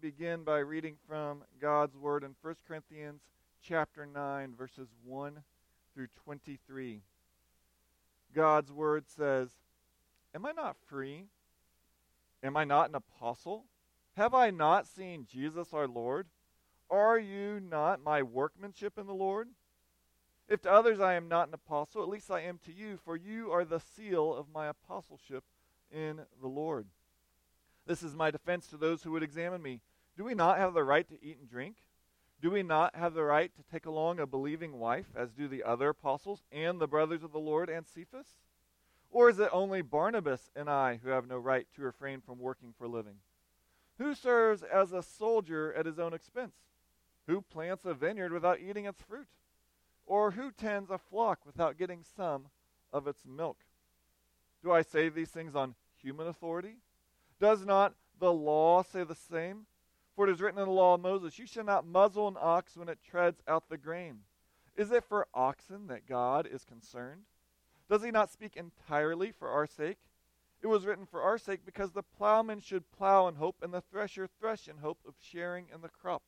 begin by reading from God's Word in 1 Corinthians chapter 9, verses 1 through 23. God's Word says, Am I not free? Am I not an apostle? Have I not seen Jesus our Lord? Are you not my workmanship in the Lord? If to others I am not an apostle, at least I am to you, for you are the seal of my apostleship in the Lord. This is my defense to those who would examine me. Do we not have the right to eat and drink? Do we not have the right to take along a believing wife, as do the other apostles and the brothers of the Lord and Cephas? Or is it only Barnabas and I who have no right to refrain from working for a living? Who serves as a soldier at his own expense? Who plants a vineyard without eating its fruit? Or who tends a flock without getting some of its milk? Do I say these things on human authority? Does not the law say the same? For it is written in the law of Moses, You shall not muzzle an ox when it treads out the grain. Is it for oxen that God is concerned? Does he not speak entirely for our sake? It was written for our sake because the plowman should plow in hope and the thresher thresh in hope of sharing in the crop.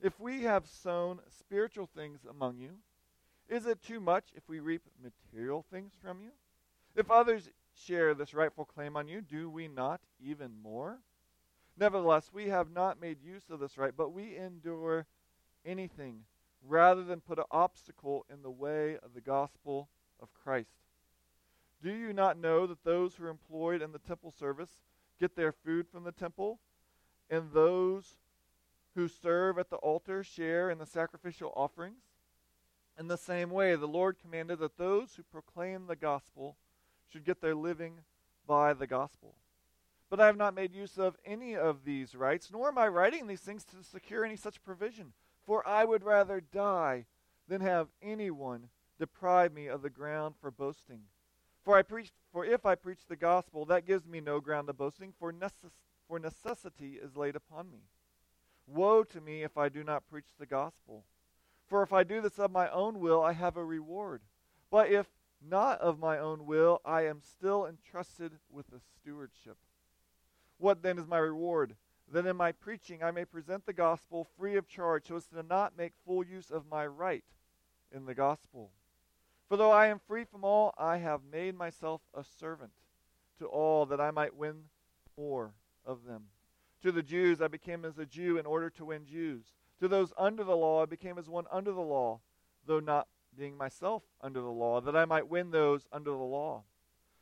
If we have sown spiritual things among you, is it too much if we reap material things from you? If others share this rightful claim on you, do we not even more? Nevertheless, we have not made use of this right, but we endure anything rather than put an obstacle in the way of the gospel of Christ. Do you not know that those who are employed in the temple service get their food from the temple, and those who serve at the altar share in the sacrificial offerings. In the same way, the Lord commanded that those who proclaim the gospel should get their living by the gospel. But I have not made use of any of these rights, nor am I writing these things to secure any such provision. For I would rather die than have anyone deprive me of the ground for boasting. For I preach, for if I preach the gospel, that gives me no ground of boasting, for, necess- for necessity is laid upon me. Woe to me if I do not preach the gospel. For if I do this of my own will, I have a reward. But if not of my own will, I am still entrusted with a stewardship. What then is my reward? That in my preaching I may present the gospel free of charge, so as to not make full use of my right in the gospel. For though I am free from all, I have made myself a servant to all, that I might win more of them. To the Jews, I became as a Jew in order to win Jews. To those under the law, I became as one under the law, though not being myself under the law, that I might win those under the law.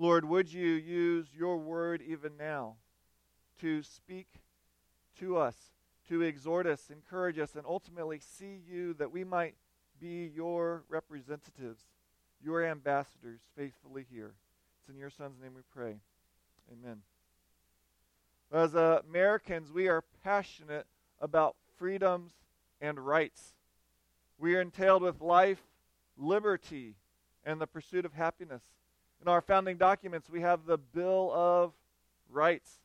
Lord, would you use your word even now to speak to us, to exhort us, encourage us, and ultimately see you that we might be your representatives, your ambassadors faithfully here. It's in your Son's name we pray. Amen. As Americans, we are passionate about freedoms and rights. We are entailed with life, liberty, and the pursuit of happiness. In our founding documents, we have the Bill of Rights.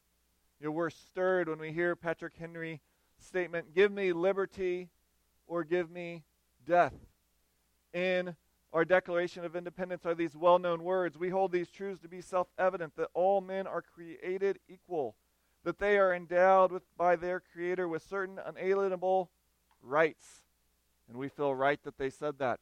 You know, we're stirred when we hear Patrick Henry's statement, give me liberty or give me death. In our Declaration of Independence are these well known words. We hold these truths to be self evident that all men are created equal that they are endowed with, by their Creator with certain unalienable rights. And we feel right that they said that.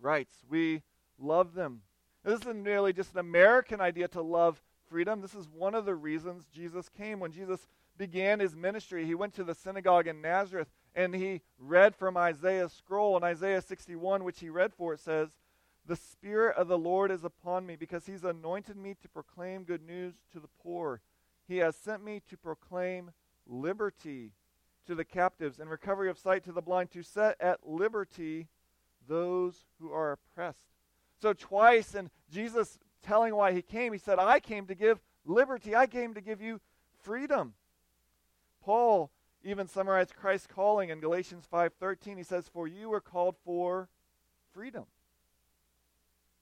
Rights. We love them. This isn't merely just an American idea to love freedom. This is one of the reasons Jesus came. When Jesus began his ministry, he went to the synagogue in Nazareth and he read from Isaiah's scroll. In Isaiah 61, which he read for, it says, The Spirit of the Lord is upon me because he's anointed me to proclaim good news to the poor. He has sent me to proclaim liberty to the captives and recovery of sight to the blind, to set at liberty those who are oppressed. So, twice in Jesus telling why he came, he said, I came to give liberty, I came to give you freedom. Paul even summarize Christ's calling in Galatians 5:13. He says, "For you were called for freedom."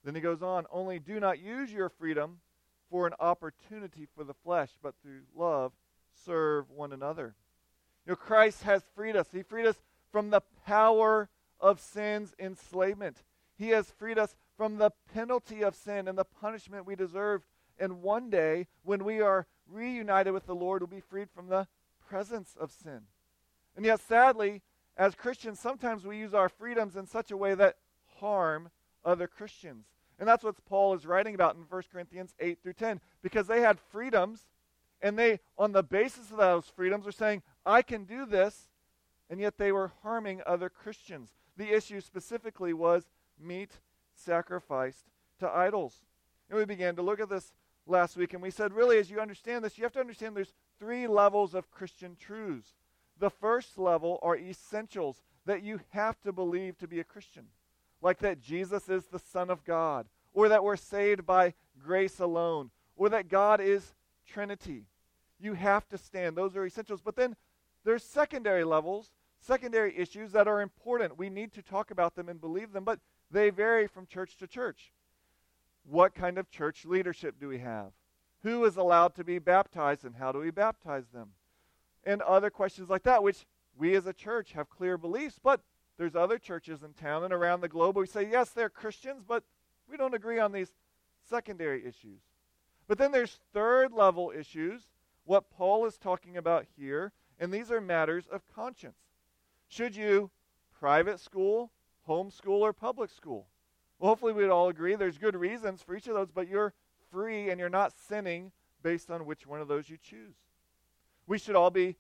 Then he goes on, "Only do not use your freedom for an opportunity for the flesh, but through love serve one another." You know, Christ has freed us. He freed us from the power of sin's enslavement. He has freed us from the penalty of sin and the punishment we deserved. And one day, when we are reunited with the Lord, we'll be freed from the presence of sin. And yet, sadly, as Christians, sometimes we use our freedoms in such a way that harm other Christians. And that's what Paul is writing about in 1 Corinthians 8 through 10, because they had freedoms, and they, on the basis of those freedoms, are saying, I can do this, and yet they were harming other Christians. The issue specifically was meat sacrificed to idols. And we began to look at this last week, and we said, really, as you understand this, you have to understand there's three levels of Christian truths. The first level are essentials that you have to believe to be a Christian, like that Jesus is the Son of God, or that we're saved by grace alone, or that God is Trinity. You have to stand. Those are essentials. But then there's secondary levels, secondary issues that are important. We need to talk about them and believe them, but they vary from church to church. What kind of church leadership do we have? Who is allowed to be baptized and how do we baptize them? And other questions like that, which we as a church have clear beliefs, but there's other churches in town and around the globe where we say, yes, they're Christians, but we don't agree on these secondary issues. But then there's third level issues, what Paul is talking about here, and these are matters of conscience. Should you private school, homeschool, or public school? Well, hopefully we'd all agree there's good reasons for each of those, but you're free and you're not sinning based on which one of those you choose. We should all be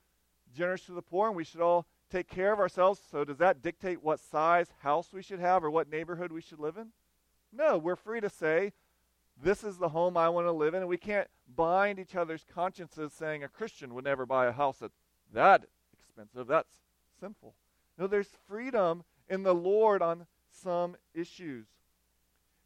generous to the poor and we should all take care of ourselves. So, does that dictate what size house we should have or what neighborhood we should live in? No, we're free to say, this is the home I want to live in, and we can't bind each other's consciences saying a Christian would never buy a house that's that expensive. That's sinful. No, there's freedom in the Lord on some issues.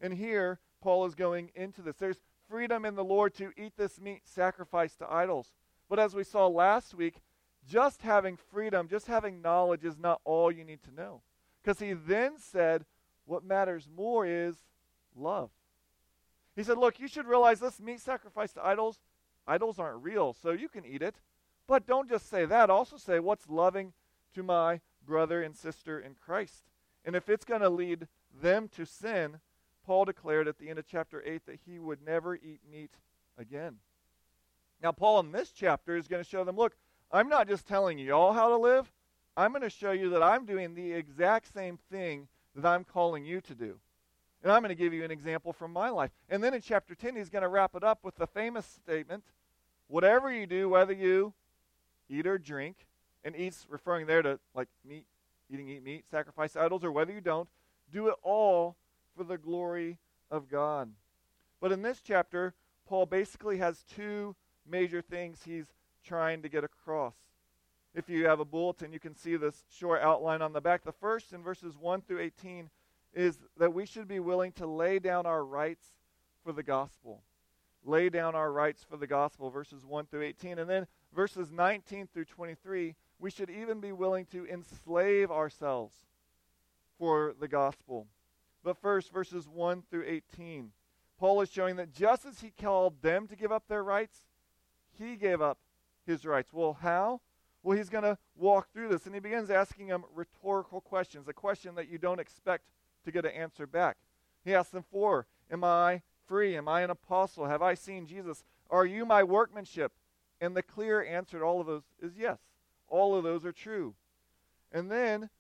And here, Paul is going into this. There's freedom in the Lord to eat this meat sacrificed to idols. But as we saw last week, just having freedom, just having knowledge is not all you need to know. Because he then said, what matters more is love. He said, Look, you should realize this meat sacrificed to idols, idols aren't real, so you can eat it. But don't just say that. Also say, What's loving to my brother and sister in Christ? And if it's going to lead them to sin, Paul declared at the end of chapter 8 that he would never eat meat again. Now, Paul in this chapter is going to show them look, I'm not just telling y'all how to live, I'm going to show you that I'm doing the exact same thing that I'm calling you to do. And I'm going to give you an example from my life. And then in chapter 10, he's going to wrap it up with the famous statement whatever you do, whether you eat or drink, and eats referring there to like meat, eating, eat meat, sacrifice idols, or whether you don't, do it all for the glory of God. But in this chapter, Paul basically has two major things he's trying to get across. If you have a bulletin, you can see this short outline on the back. The first, in verses 1 through 18, is that we should be willing to lay down our rights for the gospel. Lay down our rights for the gospel, verses 1 through 18. And then verses 19 through 23, we should even be willing to enslave ourselves for the gospel. But first, verses 1 through 18. Paul is showing that just as he called them to give up their rights, he gave up his rights. Well, how? Well, he's going to walk through this, and he begins asking them rhetorical questions, a question that you don't expect to get an answer back. He asks them four Am I free? Am I an apostle? Have I seen Jesus? Are you my workmanship? And the clear answer to all of those is yes. All of those are true. And then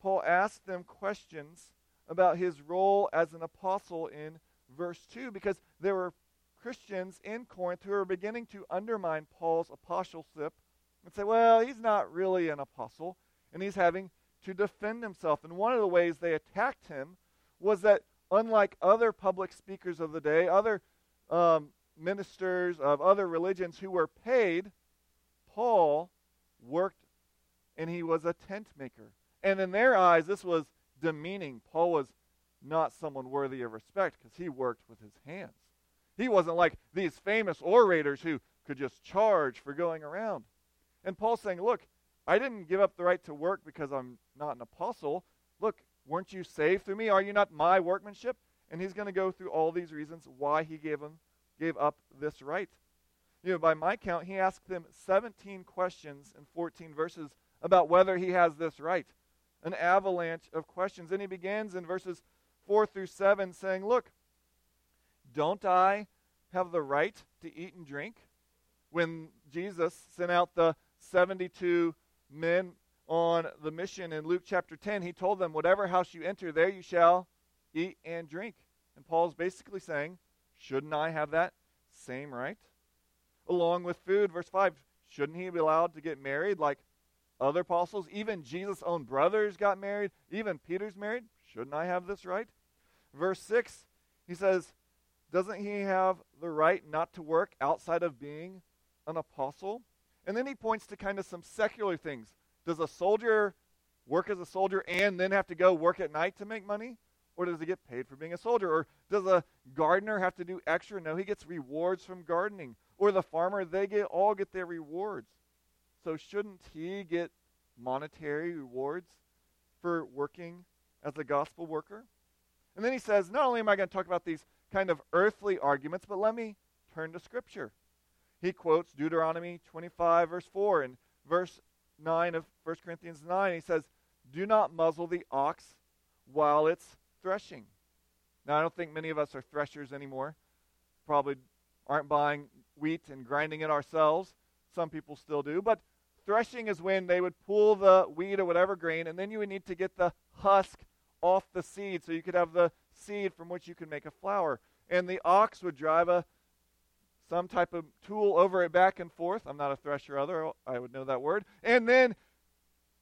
Paul asks them questions about his role as an apostle in verse 2 because there were Christians in Corinth who were beginning to undermine Paul's apostleship and say, well, he's not really an apostle, and he's having to defend himself. And one of the ways they attacked him was that, unlike other public speakers of the day, other um, ministers of other religions who were paid, Paul worked and he was a tent maker. And in their eyes, this was demeaning. Paul was not someone worthy of respect because he worked with his hands. He wasn't like these famous orators who could just charge for going around. And Paul's saying, Look, I didn't give up the right to work because I'm not an apostle. Look, weren't you saved through me? Are you not my workmanship? And he's going to go through all these reasons why he gave him gave up this right. You know, by my count, he asked them 17 questions in 14 verses about whether he has this right. An avalanche of questions. And he begins in verses 4 through 7 saying, Look, don't I have the right to eat and drink? When Jesus sent out the 72 men on the mission in Luke chapter 10, he told them, Whatever house you enter, there you shall eat and drink. And Paul's basically saying, Shouldn't I have that same right? Along with food, verse 5, shouldn't he be allowed to get married like other apostles? Even Jesus' own brothers got married. Even Peter's married. Shouldn't I have this right? Verse 6, he says, Doesn't he have the right not to work outside of being an apostle? And then he points to kind of some secular things. Does a soldier work as a soldier and then have to go work at night to make money? Or does he get paid for being a soldier? Or does a gardener have to do extra? No, he gets rewards from gardening. Or the farmer, they get all get their rewards. So shouldn't he get monetary rewards for working as a gospel worker? And then he says, not only am I going to talk about these kind of earthly arguments, but let me turn to Scripture. He quotes Deuteronomy 25, verse 4, and verse 9 of 1 Corinthians 9. He says, Do not muzzle the ox while it's threshing. Now, I don't think many of us are threshers anymore. Probably aren't buying wheat and grinding it ourselves. Some people still do. But threshing is when they would pull the wheat or whatever grain, and then you would need to get the husk off the seed so you could have the seed from which you could make a flour. And the ox would drive a some type of tool over it back and forth. I'm not a thresher other, I would know that word. And then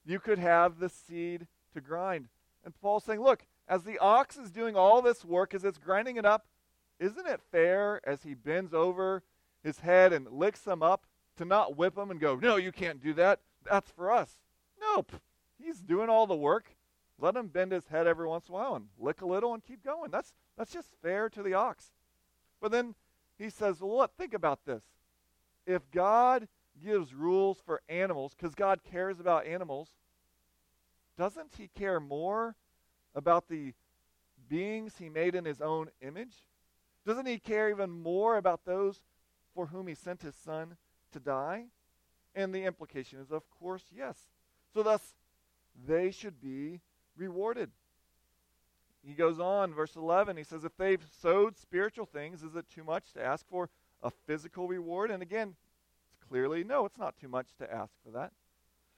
you could have the seed to grind. And Paul's saying, look, as the ox is doing all this work, as it's grinding it up, isn't it fair as he bends over his head and licks them up to not whip him and go, no, you can't do that. That's for us. Nope. He's doing all the work. Let him bend his head every once in a while and lick a little and keep going. That's, that's just fair to the ox. But then he says, well, look, think about this. If God gives rules for animals, because God cares about animals, doesn't he care more about the beings he made in his own image? Doesn't he care even more about those for whom he sent his son to die? And the implication is, of course, yes. So, thus, they should be rewarded. He goes on, verse 11, he says, If they've sowed spiritual things, is it too much to ask for a physical reward? And again, it's clearly, no, it's not too much to ask for that.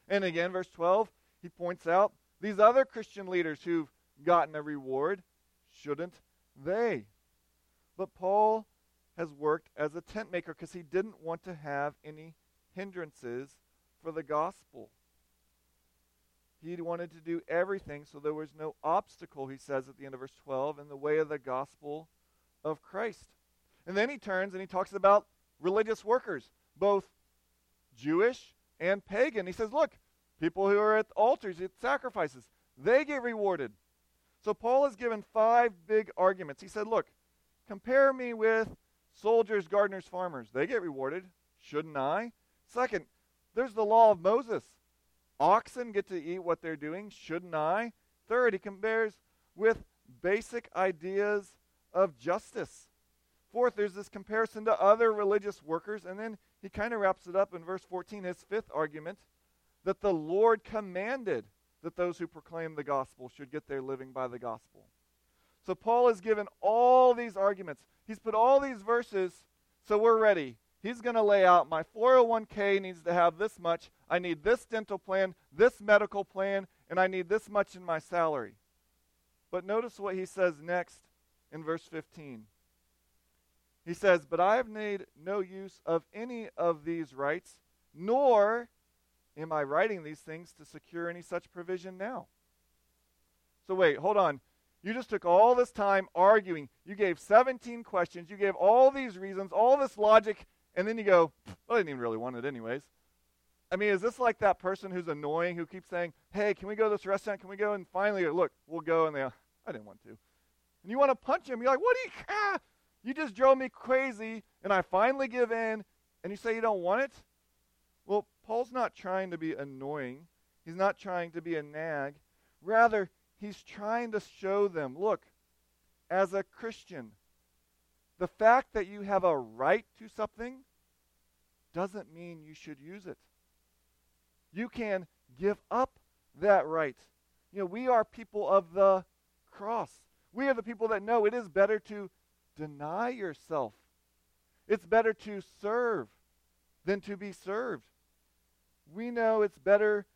And again, verse 12, he points out these other Christian leaders who've gotten a reward, shouldn't they? But Paul has worked as a tent maker because he didn't want to have any hindrances for the gospel. He wanted to do everything so there was no obstacle, he says at the end of verse 12, in the way of the gospel of Christ. And then he turns and he talks about religious workers, both Jewish and pagan. He says, look, people who are at altars, at sacrifices, they get rewarded. So Paul has given five big arguments. He said, look, compare me with soldiers, gardeners, farmers. They get rewarded. Shouldn't I? Second, there's the law of Moses. Oxen get to eat what they're doing. Shouldn't I? Third, he compares with basic ideas of justice. Fourth, there's this comparison to other religious workers. And then he kind of wraps it up in verse 14, his fifth argument, that the Lord commanded that those who proclaim the gospel should get their living by the gospel. So Paul has given all these arguments. He's put all these verses so we're ready. He's going to lay out my 401k needs to have this much. I need this dental plan, this medical plan, and I need this much in my salary. But notice what he says next in verse 15. He says, But I have made no use of any of these rights, nor am I writing these things to secure any such provision now? So, wait, hold on. You just took all this time arguing. You gave 17 questions. You gave all these reasons, all this logic, and then you go, well, I didn't even really want it anyways. I mean, is this like that person who's annoying who keeps saying, hey, can we go to this restaurant? Can we go? And finally, look, we'll go. And they, go, I didn't want to. And you want to punch him. You're like, what do you, ah, you just drove me crazy. And I finally give in. And you say you don't want it? Well, Paul's not trying to be annoying, he's not trying to be a nag. Rather, he's trying to show them look, as a Christian, the fact that you have a right to something doesn't mean you should use it. You can give up that right. You know, we are people of the cross. We are the people that know it is better to deny yourself. It's better to serve than to be served. We know it's better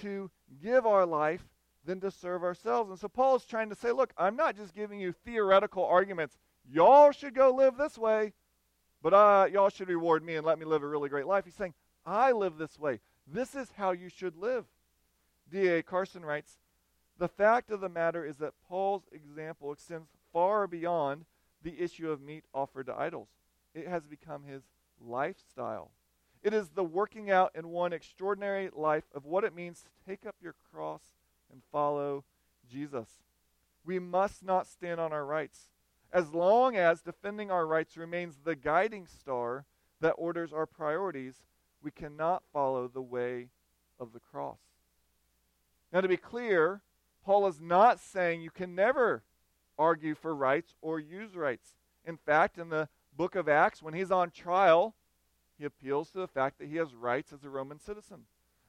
to give our life than to serve ourselves. And so Paul is trying to say, look, I'm not just giving you theoretical arguments. Y'all should go live this way, but uh, y'all should reward me and let me live a really great life. He's saying, I live this way. This is how you should live. D.A. Carson writes, the fact of the matter is that Paul's example extends far beyond the issue of meat offered to idols. It has become his lifestyle. It is the working out in one extraordinary life of what it means to take up your cross and follow Jesus. We must not stand on our rights. As long as defending our rights remains the guiding star that orders our priorities, we cannot follow the way of the cross. Now, to be clear, Paul is not saying you can never argue for rights or use rights. In fact, in the book of Acts, when he's on trial, he appeals to the fact that he has rights as a Roman citizen.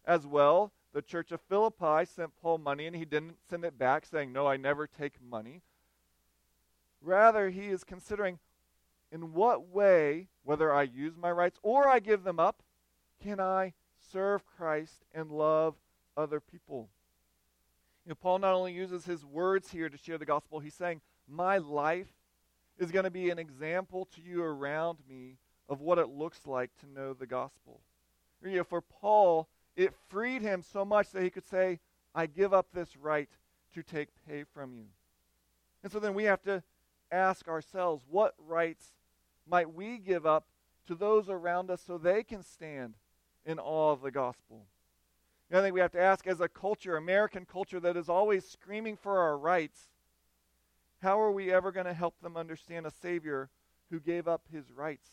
As well, the church of Philippi sent Paul money and he didn't send it back saying, No, I never take money. Rather, he is considering in what way, whether I use my rights or I give them up, can I serve Christ and love other people? You know, Paul not only uses his words here to share the gospel, he's saying, My life is going to be an example to you around me of what it looks like to know the gospel. You know, for Paul, it freed him so much that he could say, I give up this right to take pay from you. And so then we have to ask ourselves, what rights might we give up to those around us so they can stand in awe of the gospel? Know, I think we have to ask as a culture, American culture that is always screaming for our rights, how are we ever going to help them understand a Savior who gave up his rights?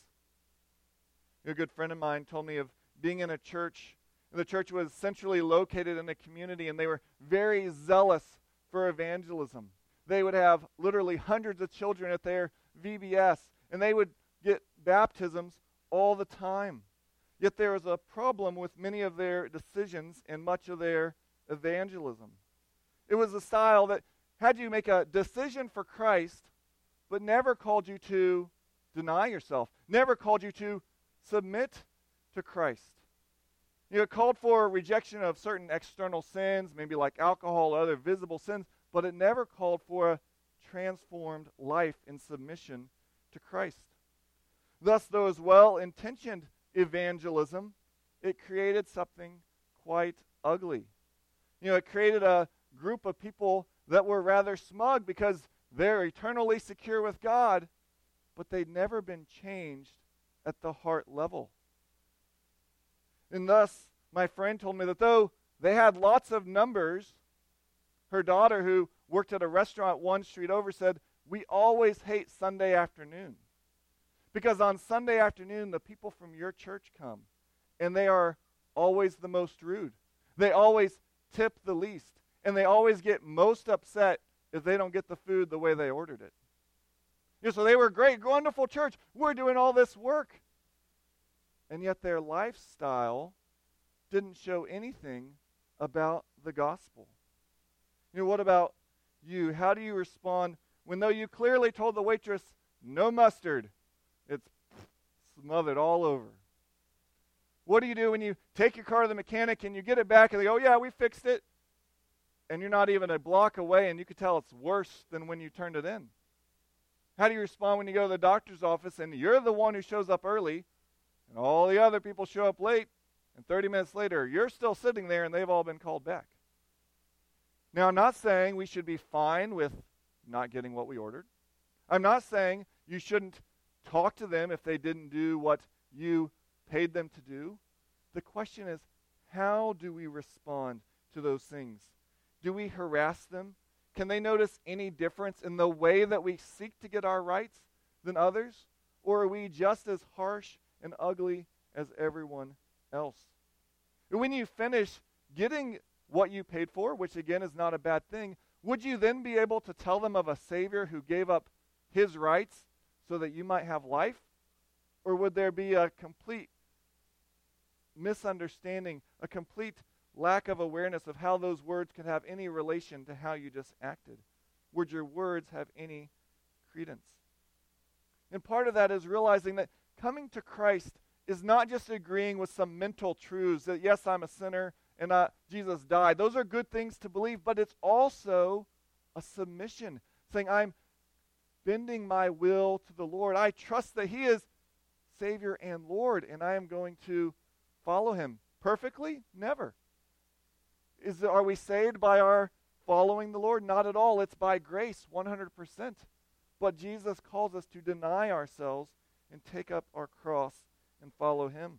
A good friend of mine told me of being in a church. The church was centrally located in a community, and they were very zealous for evangelism. They would have literally hundreds of children at their VBS, and they would get baptisms all the time. Yet there was a problem with many of their decisions and much of their evangelism. It was a style that had you make a decision for Christ, but never called you to deny yourself, never called you to submit to Christ. You know, it called for rejection of certain external sins, maybe like alcohol or other visible sins, but it never called for a transformed life in submission to Christ. Thus, those well intentioned evangelism, it created something quite ugly. You know, it created a group of people that were rather smug because they're eternally secure with God, but they'd never been changed at the heart level. And thus, my friend told me that though they had lots of numbers, her daughter, who worked at a restaurant one street over, said, We always hate Sunday afternoon. Because on Sunday afternoon, the people from your church come, and they are always the most rude. They always tip the least, and they always get most upset if they don't get the food the way they ordered it. You know, so they were great, wonderful church. We're doing all this work. And yet their lifestyle didn't show anything about the gospel. You know, what about you? How do you respond when, though you clearly told the waitress, no mustard, it's smothered all over. What do you do when you take your car to the mechanic and you get it back and they go, oh, yeah, we fixed it? And you're not even a block away and you can tell it's worse than when you turned it in. How do you respond when you go to the doctor's office and you're the one who shows up early and all the other people show up late and 30 minutes later you're still sitting there and they've all been called back? Now, I'm not saying we should be fine with not getting what we ordered. I'm not saying you shouldn't talk to them if they didn't do what you paid them to do. The question is, how do we respond to those things? Do we harass them? Can they notice any difference in the way that we seek to get our rights than others? Or are we just as harsh and ugly as everyone else? When you finish getting what you paid for, which again is not a bad thing, would you then be able to tell them of a Savior who gave up his rights so that you might have life? Or would there be a complete misunderstanding, a complete lack of awareness of how those words could have any relation to how you just acted? Would your words have any credence? And part of that is realizing that coming to Christ is not just agreeing with some mental truths that, yes, I'm a sinner and uh, Jesus died. Those are good things to believe, but it's also a submission, saying, I'm bending my will to the Lord. I trust that He is Savior and Lord, and I am going to follow Him. Perfectly? Never. Is, are we saved by our following the Lord? Not at all. It's by grace, 100%. But Jesus calls us to deny ourselves and take up our cross and follow Him.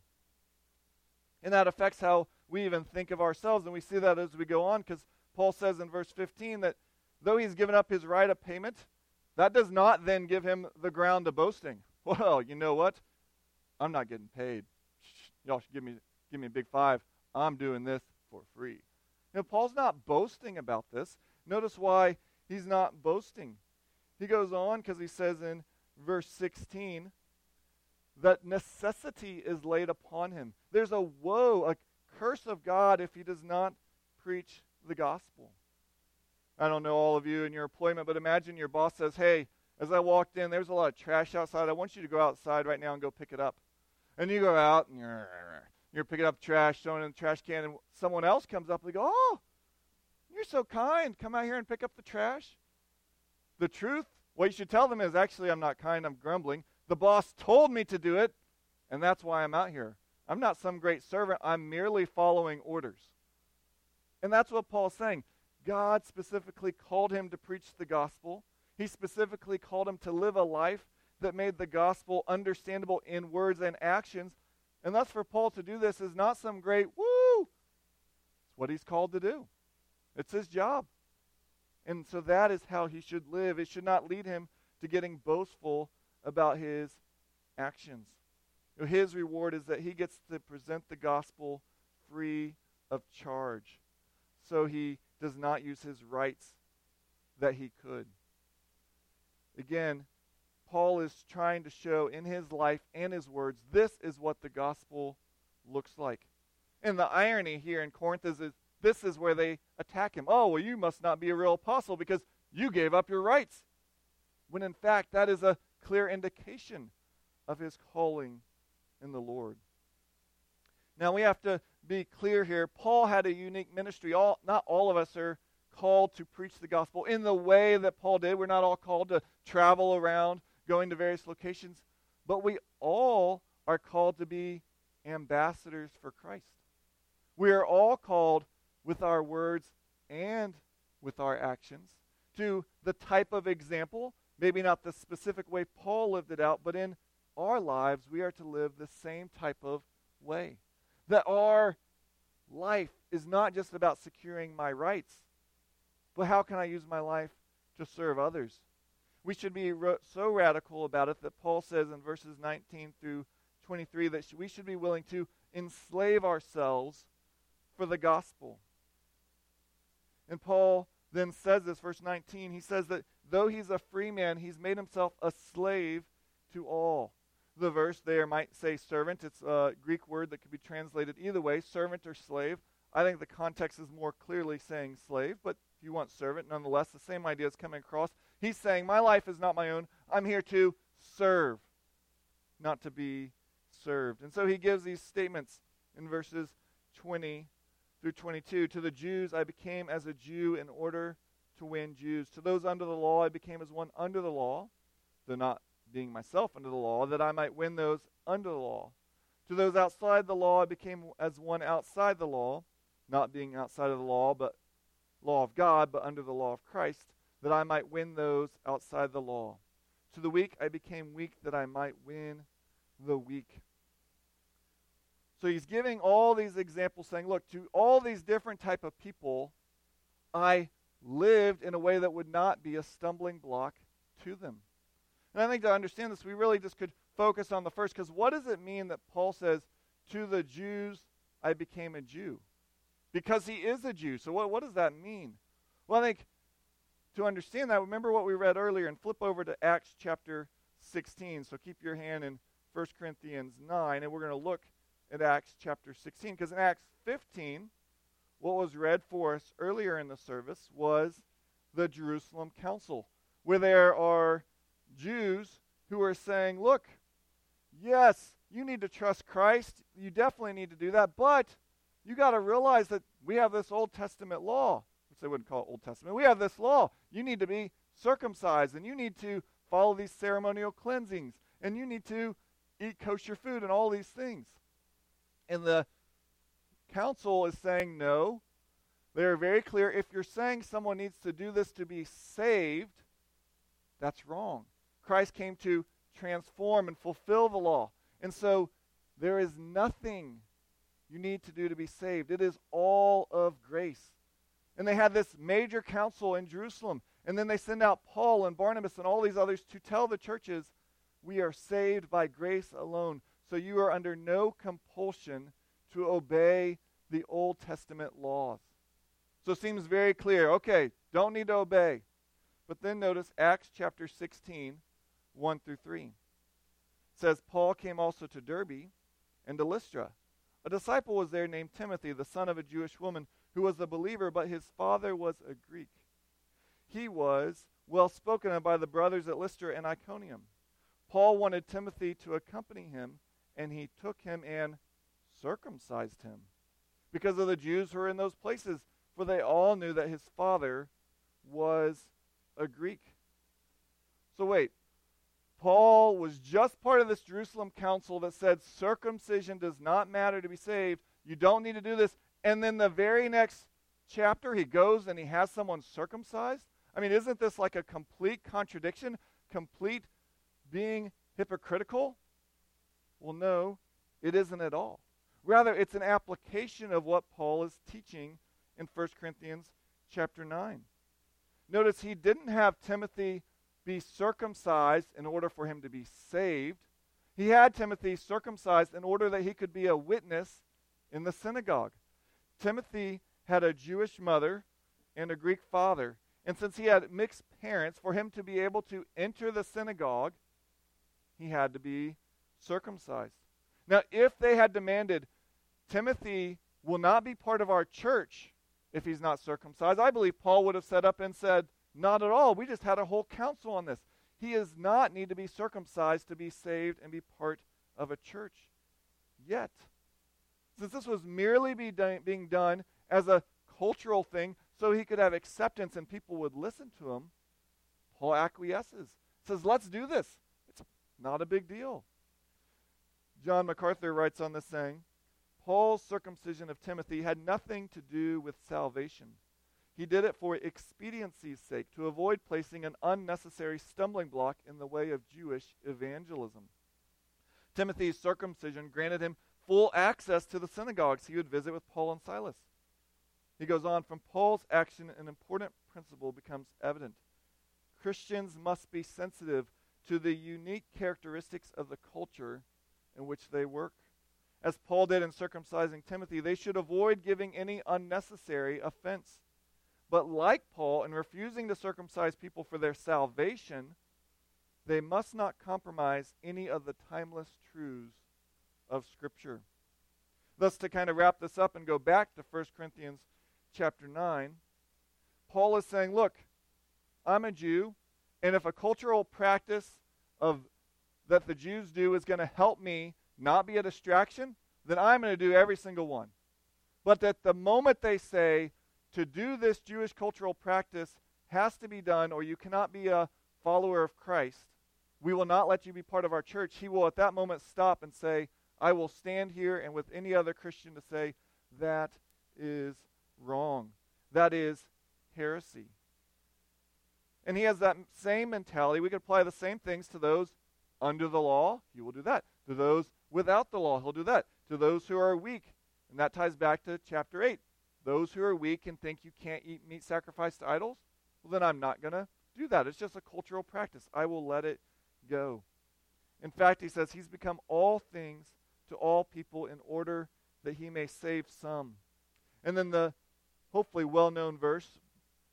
And that affects how we even think of ourselves. And we see that as we go on because Paul says in verse 15 that though he's given up his right of payment, that does not then give him the ground to boasting. Well, you know what? I'm not getting paid. Y'all should give me give me a big five. I'm doing this for free. Now Paul's not boasting about this. Notice why he's not boasting. He goes on because he says in verse 16 that necessity is laid upon him. There's a woe, a curse of God if he does not preach the gospel. I don't know all of you in your employment, but imagine your boss says, Hey, as I walked in, there's a lot of trash outside. I want you to go outside right now and go pick it up. And you go out and you're, you're picking up trash, throwing it in the trash can, and someone else comes up and they go, Oh, you're so kind. Come out here and pick up the trash. The truth, what you should tell them is actually, I'm not kind, I'm grumbling. The boss told me to do it, and that's why I'm out here. I'm not some great servant. I'm merely following orders. And that's what Paul's saying. God specifically called him to preach the gospel. He specifically called him to live a life that made the gospel understandable in words and actions. And thus, for Paul to do this is not some great woo. It's what he's called to do, it's his job. And so that is how he should live. It should not lead him to getting boastful about his actions. His reward is that he gets to present the gospel free of charge. So he does not use his rights that he could. Again, Paul is trying to show in his life and his words this is what the gospel looks like. And the irony here in Corinth is, is this is where they attack him. Oh, well, you must not be a real apostle because you gave up your rights. When in fact, that is a clear indication of his calling in the Lord. Now we have to be clear here. Paul had a unique ministry. All not all of us are called to preach the gospel in the way that Paul did. We're not all called to travel around going to various locations, but we all are called to be ambassadors for Christ. We are all called with our words and with our actions to the type of example, maybe not the specific way Paul lived it out, but in our lives, we are to live the same type of way. That our life is not just about securing my rights, but how can I use my life to serve others? We should be so radical about it that Paul says in verses 19 through 23 that we should be willing to enslave ourselves for the gospel. And Paul then says this, verse 19, he says that though he's a free man, he's made himself a slave to all the verse there might say servant. It's a Greek word that could be translated either way, servant or slave. I think the context is more clearly saying slave, but if you want servant, nonetheless, the same idea is coming across. He's saying, My life is not my own. I'm here to serve, not to be served. And so he gives these statements in verses 20 through 22. To the Jews, I became as a Jew in order to win Jews. To those under the law, I became as one under the law, though not being myself under the law, that I might win those under the law. To those outside the law, I became as one outside the law, not being outside of the law, but law of God, but under the law of Christ, that I might win those outside the law. To the weak, I became weak, that I might win the weak. So he's giving all these examples, saying, look, to all these different type of people, I lived in a way that would not be a stumbling block to them. And I think to understand this, we really just could focus on the first, because what does it mean that Paul says, to the Jews I became a Jew. Because he is a Jew. So, what, what does that mean? Well, I think to understand that, remember what we read earlier and flip over to Acts chapter 16. So, keep your hand in 1 Corinthians 9, and we're going to look at Acts chapter 16. Because in Acts 15, what was read for us earlier in the service was the Jerusalem Council, where there are Jews who are saying, look, yes, you need to trust Christ. You definitely need to do that. But you got to realize that we have this Old Testament law, which they wouldn't call it Old Testament. We have this law. You need to be circumcised, and you need to follow these ceremonial cleansings, and you need to eat kosher food, and all these things. And the council is saying no. They are very clear. If you're saying someone needs to do this to be saved, that's wrong. Christ came to transform and fulfill the law. And so there is nothing you need to do to be saved. It is all of grace. And they had this major council in Jerusalem. And then they send out Paul and Barnabas and all these others to tell the churches, we are saved by grace alone. So you are under no compulsion to obey the Old Testament laws. So it seems very clear. Okay, don't need to obey. But then notice Acts chapter 16, 1 through 3. It says, Paul came also to Derbe and to Lystra. A disciple was there named Timothy, the son of a Jewish woman, who was a believer, but his father was a Greek. He was well spoken of by the brothers at Lystra and Iconium. Paul wanted Timothy to accompany him, and he took him and circumcised him because of the Jews who were in those places, for they all knew that his father was a Greek. So, wait, Paul was just part of this Jerusalem council that said circumcision does not matter to be saved. You don't need to do this. And then the very next chapter, he goes and he has someone circumcised. I mean, isn't this like a complete contradiction? Complete being hypocritical? Well, no, it isn't at all. Rather, it's an application of what Paul is teaching in 1 Corinthians chapter 9. Notice he didn't have Timothy be circumcised in order for him to be saved. He had Timothy circumcised in order that he could be a witness in the synagogue. Timothy had a Jewish mother and a Greek father. And since he had mixed parents, for him to be able to enter the synagogue, he had to be circumcised. Now, if they had demanded, Timothy will not be part of our church if he's not circumcised, I believe Paul would have set up and said, Not at all. We just had a whole council on this. He does not need to be circumcised to be saved and be part of a church yet. Since this was merely be do- being done as a cultural thing so he could have acceptance and people would listen to him, Paul acquiesces. Says, let's do this. It's not a big deal. John MacArthur writes on this saying, Paul's circumcision of Timothy had nothing to do with salvation. He did it for expediency's sake, to avoid placing an unnecessary stumbling block in the way of Jewish evangelism. Timothy's circumcision granted him full access to the synagogues he would visit with Paul and Silas. He goes on, from Paul's action, an important principle becomes evident. Christians must be sensitive to the unique characteristics of the culture in which they work. As Paul did in circumcising Timothy, they should avoid giving any unnecessary offense. But like Paul, in refusing to circumcise people for their salvation, they must not compromise any of the timeless truths of Scripture. Thus, to kind of wrap this up and go back to 1 Corinthians chapter 9, Paul is saying, Look, I'm a Jew, and if a cultural practice of that the Jews do is going to help me not be a distraction, then I'm going to do every single one. But that the moment they say to do this Jewish cultural practice has to be done, or you cannot be a follower of Christ, we will not let you be part of our church. He will at that moment stop and say, I will stand here and with any other Christian to say, that is wrong. That is heresy. And he has that same mentality. We could apply the same things to those under the law, he will do that. To those without the law, he'll do that. To those who are weak, and that ties back to chapter 8. Those who are weak and think you can't eat meat sacrificed to idols, well, then I'm not going to do that. It's just a cultural practice. I will let it go. In fact, he says he's become all things to all people in order that he may save some. And then the hopefully well known verse,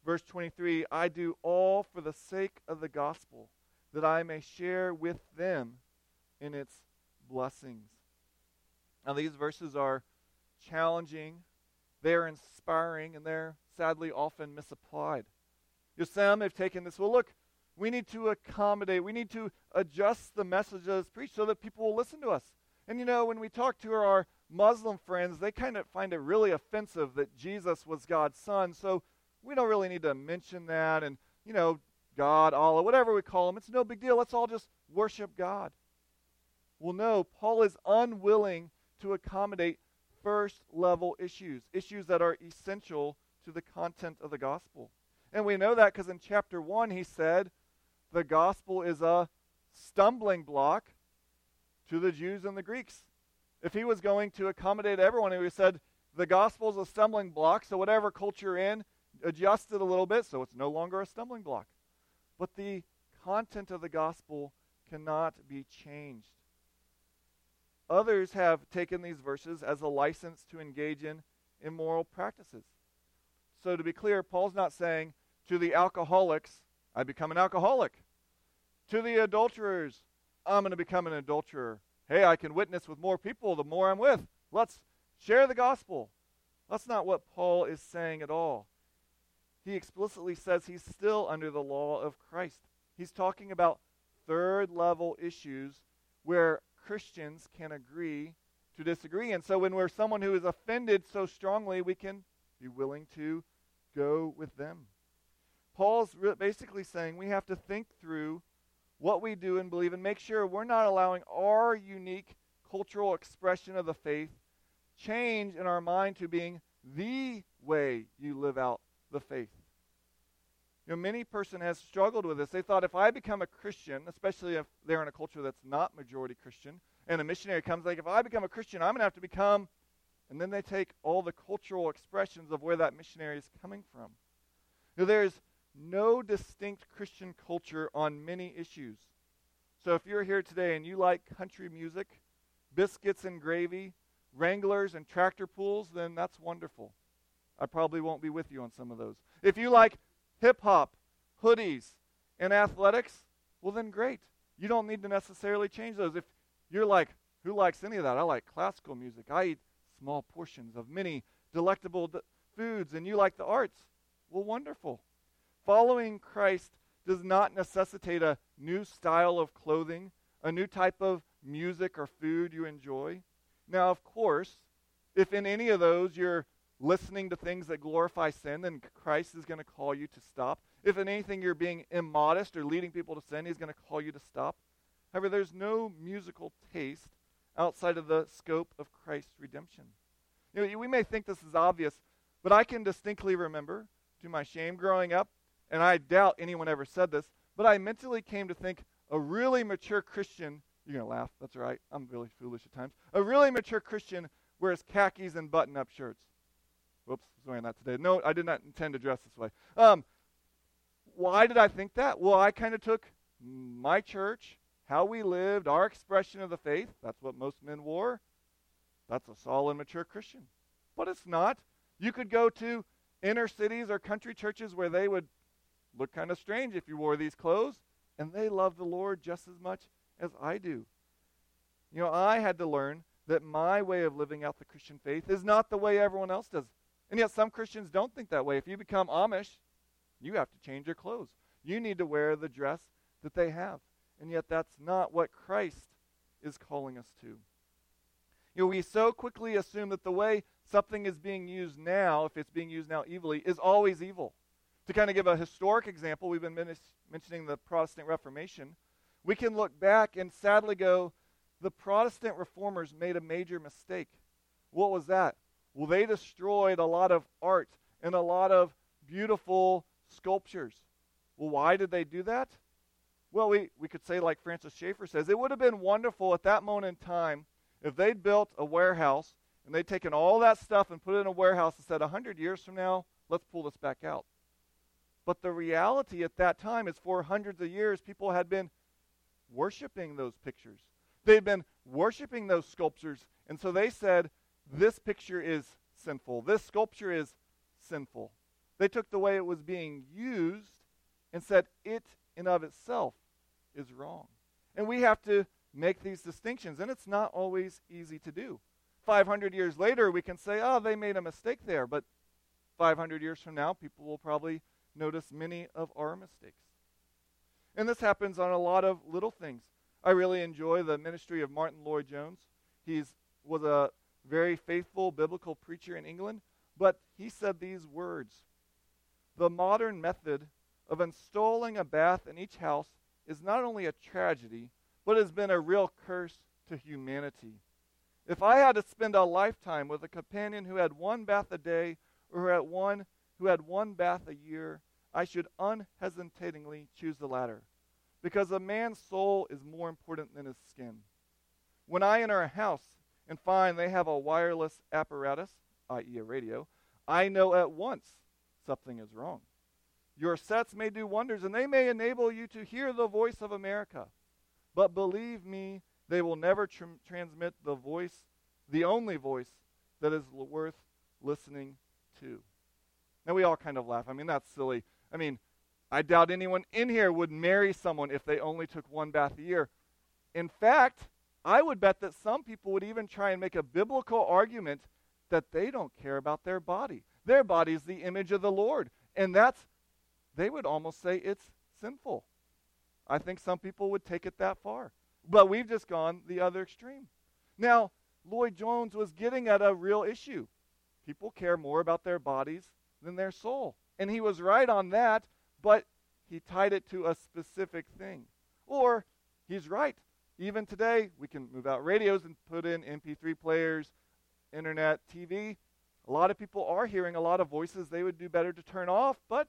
verse 23 I do all for the sake of the gospel, that I may share with them in its blessings. Now, these verses are challenging, they're inspiring, and they're sadly often misapplied. You know, some have taken this, well, look, we need to accommodate, we need to adjust the messages preached so that people will listen to us. And you know, when we talk to our Muslim friends, they kind of find it really offensive that Jesus was God's son. So we don't really need to mention that. And, you know, God, Allah, whatever we call him, it's no big deal. Let's all just worship God. Well, no, Paul is unwilling to accommodate first level issues, issues that are essential to the content of the gospel. And we know that because in chapter 1 he said the gospel is a stumbling block to the Jews and the Greeks. If he was going to accommodate everyone, he would have said the gospel is a stumbling block, so whatever culture you're in, adjust it a little bit so it's no longer a stumbling block. But the content of the gospel cannot be changed. Others have taken these verses as a license to engage in immoral practices. So, to be clear, Paul's not saying to the alcoholics, I become an alcoholic. To the adulterers, I'm going to become an adulterer. Hey, I can witness with more people the more I'm with. Let's share the gospel. That's not what Paul is saying at all. He explicitly says he's still under the law of Christ. He's talking about third level issues where Christians can agree to disagree. And so when we're someone who is offended so strongly, we can be willing to go with them. Paul's basically saying we have to think through what we do and believe and make sure we're not allowing our unique cultural expression of the faith change in our mind to being the way you live out the faith. You know, many person has struggled with this. They thought if I become a Christian, especially if they're in a culture that's not majority Christian, and a missionary comes, like, if I become a Christian, I'm going to have to become, and then they take all the cultural expressions of where that missionary is coming from. You know, there's no distinct Christian culture on many issues. So if you're here today and you like country music, biscuits and gravy, wranglers and tractor pulls, then that's wonderful. I probably won't be with you on some of those. If you like hip hop, hoodies, and athletics, well, then great. You don't need to necessarily change those. If you're like, who likes any of that? I like classical music. I eat small portions of many delectable foods, and you like the arts. Well, wonderful. Following Christ does not necessitate a new style of clothing, a new type of music or food you enjoy. Now, of course, if in any of those you're listening to things that glorify sin, then Christ is going to call you to stop. If in anything you're being immodest or leading people to sin, he's going to call you to stop. However, there's no musical taste outside of the scope of Christ's redemption. You know, we may think this is obvious, but I can distinctly remember, to my shame growing up, and I doubt anyone ever said this, but I mentally came to think a really mature Christian, you're going to laugh, that's right, I'm really foolish at times. A really mature Christian wears khakis and button up shirts. Whoops, wearing that today. No, I did not intend to dress this way. Um, why did I think that? Well, I kind of took my church, how we lived, our expression of the faith. That's what most men wore. That's a solid, mature Christian. But it's not. You could go to inner cities or country churches where they would look kind of strange if you wore these clothes, and they love the Lord just as much as I do. You know, I had to learn that my way of living out the Christian faith is not the way everyone else does. And yet, some Christians don't think that way. If you become Amish, you have to change your clothes. You need to wear the dress that they have. And yet, that's not what Christ is calling us to. You know, we so quickly assume that the way something is being used now, if it's being used now evilly, is always evil. To kind of give a historic example, we've been mentioning the Protestant Reformation. We can look back and sadly go, the Protestant reformers made a major mistake. What was that? Well, they destroyed a lot of art and a lot of beautiful sculptures. Well, why did they do that? Well, we, we could say, like Francis Schaeffer says, it would have been wonderful at that moment in time if they'd built a warehouse and they'd taken all that stuff and put it in a warehouse and said, 100 years from now, let's pull this back out. But the reality at that time is for hundreds of years, people had been worshiping those pictures. They'd been worshiping those sculptures. And so they said, this picture is sinful, this sculpture is sinful. They took the way it was being used and said it in of itself is wrong. And we have to make these distinctions, and it's not always easy to do. 500 years later, we can say, oh, they made a mistake there, but 500 years from now, people will probably notice many of our mistakes. And this happens on a lot of little things. I really enjoy the ministry of Martyn Lloyd-Jones. He was a very faithful biblical preacher in England, but he said these words The modern method of installing a bath in each house is not only a tragedy, but has been a real curse to humanity. If I had to spend a lifetime with a companion who had one bath a day or who had one who had one bath a year, I should unhesitatingly choose the latter. Because a man's soul is more important than his skin. When I enter a house and find they have a wireless apparatus, i.e., a radio, I know at once something is wrong. Your sets may do wonders, and they may enable you to hear the voice of America. But believe me, they will never tr- transmit the voice, the only voice that is l- worth listening to. Now, we all kind of laugh. I mean, that's silly. I mean, I doubt anyone in here would marry someone if they only took one bath a year. In fact, I would bet that some people would even try and make a biblical argument that they don't care about their body. Their body is the image of the Lord. And that's, they would almost say it's sinful. I think some people would take it that far. But we've just gone the other extreme. Now, Lloyd-Jones was getting at a real issue. People care more about their bodies than their soul. And he was right on that, but he tied it to a specific thing. Or he's right. Even today, we can move out radios and put in MP3 players, internet, TV. A lot of people are hearing a lot of voices they would do better to turn off, but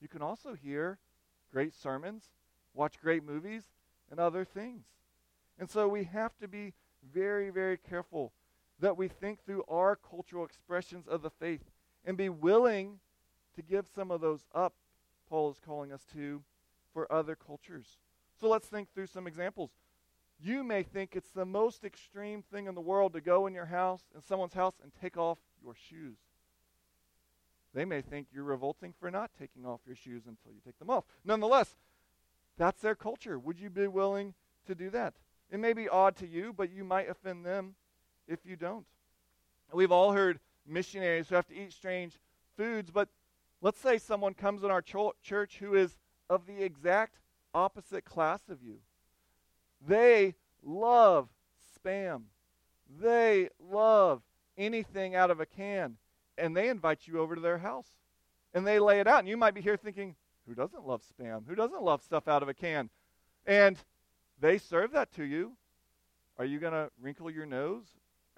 you can also hear great sermons, watch great movies, and other things. And so we have to be very, very careful that we think through our cultural expressions of the faith and be willing to give some of those up, Paul is calling us to, for other cultures. So let's think through some examples. You may think it's the most extreme thing in the world to go in your house, in someone's house, and take off your shoes. They may think you're revolting for not taking off your shoes until you take them off. Nonetheless, that's their culture. Would you be willing to do that? It may be odd to you, but you might offend them if you don't. We've all heard missionaries who have to eat strange foods, but let's say someone comes in our ch- church who is of the exact opposite class of you. They love spam. They love anything out of a can. And they invite you over to their house. And they lay it out. And you might be here thinking, who doesn't love spam? Who doesn't love stuff out of a can? And they serve that to you. Are you going to wrinkle your nose?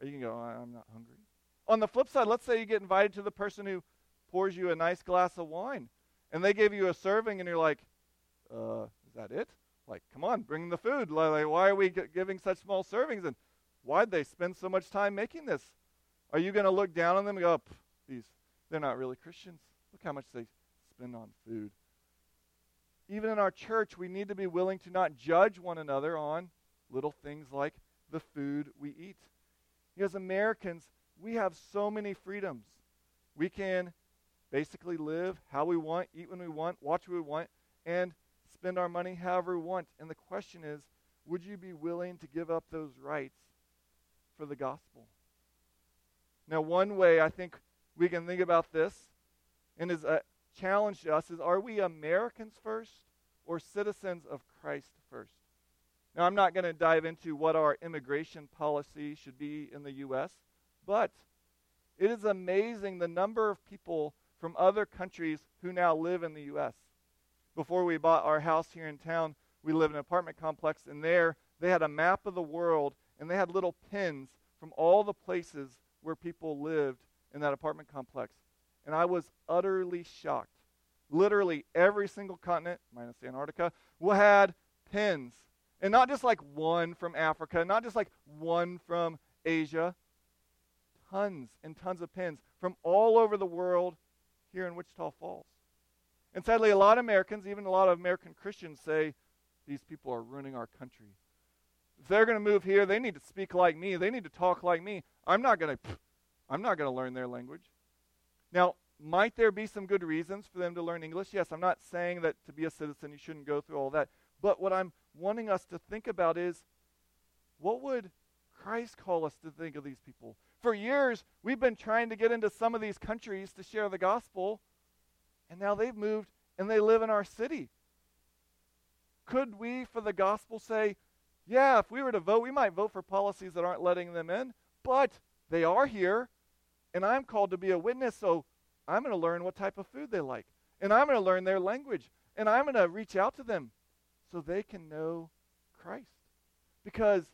Are you going to go, I'm not hungry? On the flip side, let's say you get invited to the person who pours you a nice glass of wine, and they give you a serving, and you're like, uh, is that it? Like, come on, bring the food. Like, why are we giving such small servings? And why'd they spend so much time making this? Are you going to look down on them and go, oh, these, they're not really Christians. Look how much they spend on food even in our church, we need to be willing to not judge one another on little things like the food we eat. As Americans, we have so many freedoms. We can basically live how we want, eat when we want, watch what we want, and spend our money however we want. And the question is would you be willing to give up those rights for the gospel? Now, one way I think we can think about this, and is a, challenge to us is are we Americans first or citizens of Christ first? Now, I'm not going to dive into what our immigration policy should be in the U.S., but it is amazing the number of people from other countries who now live in the U.S. Before we bought our house here in town, we lived in an apartment complex, and there they had a map of the world, and they had little pins from all the places where people lived in that apartment complex and I was utterly shocked. Literally every single continent, minus Antarctica, had pins. And not just like one from Africa, not just like one from Asia. Tons and tons of pins from all over the world here in Wichita Falls. And sadly, a lot of Americans, even a lot of American Christians, say these people are ruining our country. If they're going to move here, they need to speak like me. They need to talk like me. I'm not going to I'm not going to learn their language. Now, might there be some good reasons for them to learn English? Yes, I'm not saying that to be a citizen you shouldn't go through all that. But what I'm wanting us to think about is what would Christ call us to think of these people? For years, we've been trying to get into some of these countries to share the gospel, and now they've moved and they live in our city. Could we, for the gospel, say, yeah, if we were to vote, we might vote for policies that aren't letting them in, but they are here, and I'm called to be a witness, so I'm going to learn what type of food they like, and I'm going to learn their language, and I'm going to reach out to them so they can know Christ. Because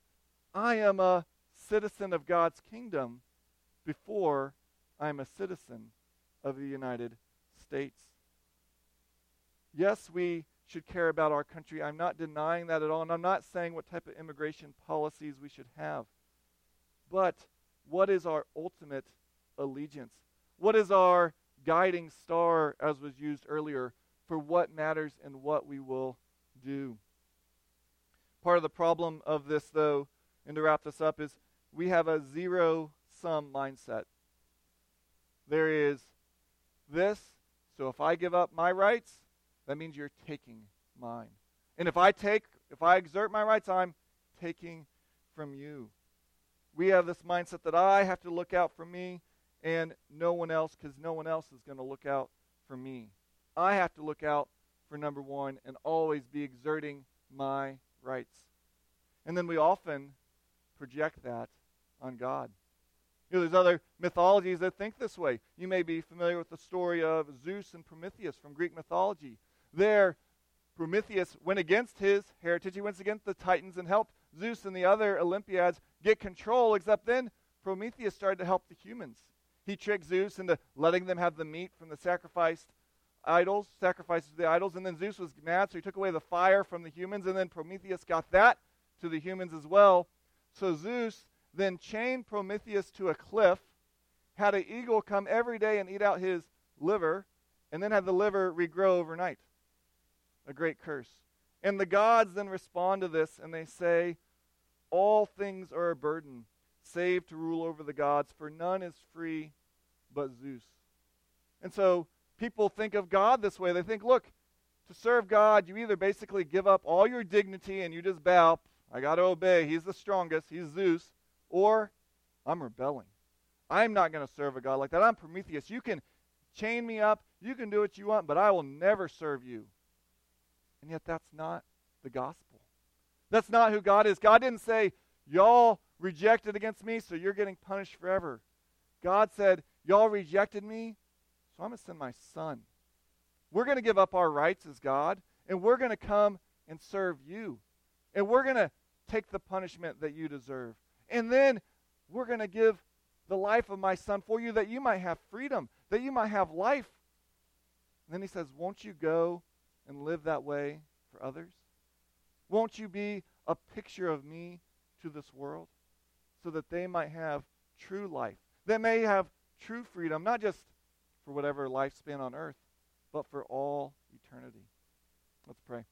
I am a citizen of God's kingdom before I'm a citizen of the United States. Yes, we should care about our country. I'm not denying that at all, and I'm not saying what type of immigration policies we should have. But what is our ultimate allegiance? What is our guiding star, as was used earlier, for what matters and what we will do? Part of the problem of this, though, and to wrap this up, is we have a zero sum mindset. There is this, so if I give up my rights, that means you're taking mine. And if I take, if I exert my rights, I'm taking from you. We have this mindset that I have to look out for me and no one else because no one else is going to look out for me. I have to look out for number one and always be exerting my rights. And then we often project that on God. Know, there's other mythologies that think this way. You may be familiar with the story of Zeus and Prometheus from Greek mythology. There, Prometheus went against his heritage. He went against the Titans and helped Zeus and the other Olympiads get control, except then Prometheus started to help the humans. He tricked Zeus into letting them have the meat from the sacrificed idols, sacrifices to the idols, and then Zeus was mad, so he took away the fire from the humans, and then Prometheus got that to the humans as well. So Zeus then chained Prometheus to a cliff, had an eagle come every day and eat out his liver, and then had the liver regrow overnight. A great curse. And the gods then respond to this and they say, All things are a burden, save to rule over the gods, for none is free but Zeus. And so people think of God this way. They think, look, to serve God, you either basically give up all your dignity and you just bow. I got to obey. He's the strongest. He's Zeus. Or I'm rebelling. I'm not going to serve a God like that. I'm Prometheus. You can chain me up. You can do what you want, but I will never serve you. And yet, that's not the gospel. That's not who God is. God didn't say, Y'all rejected against me, so you're getting punished forever. God said, Y'all rejected me, so I'm going to send my son. We're going to give up our rights as God, and we're going to come and serve you. And we're going to take the punishment that you deserve. And then we're going to give the life of my son for you that you might have freedom, that you might have life. And then he says, Won't you go and live that way for others? Won't you be a picture of me to this world so that they might have true life? They may have true freedom, not just for whatever lifespan on earth, but for all eternity. Let's pray.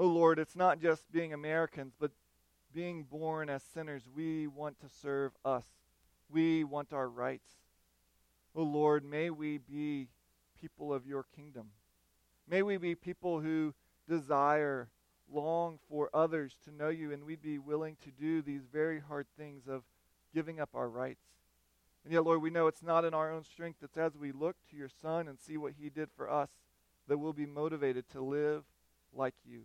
Oh Lord, it's not just being Americans, but being born as sinners. We want to serve us. We want our rights. Oh Lord, may we be people of your kingdom. May we be people who desire, long for others to know you, and we'd be willing to do these very hard things of giving up our rights. And yet, Lord, we know it's not in our own strength. It's as we look to your Son and see what he did for us that we'll be motivated to live like you.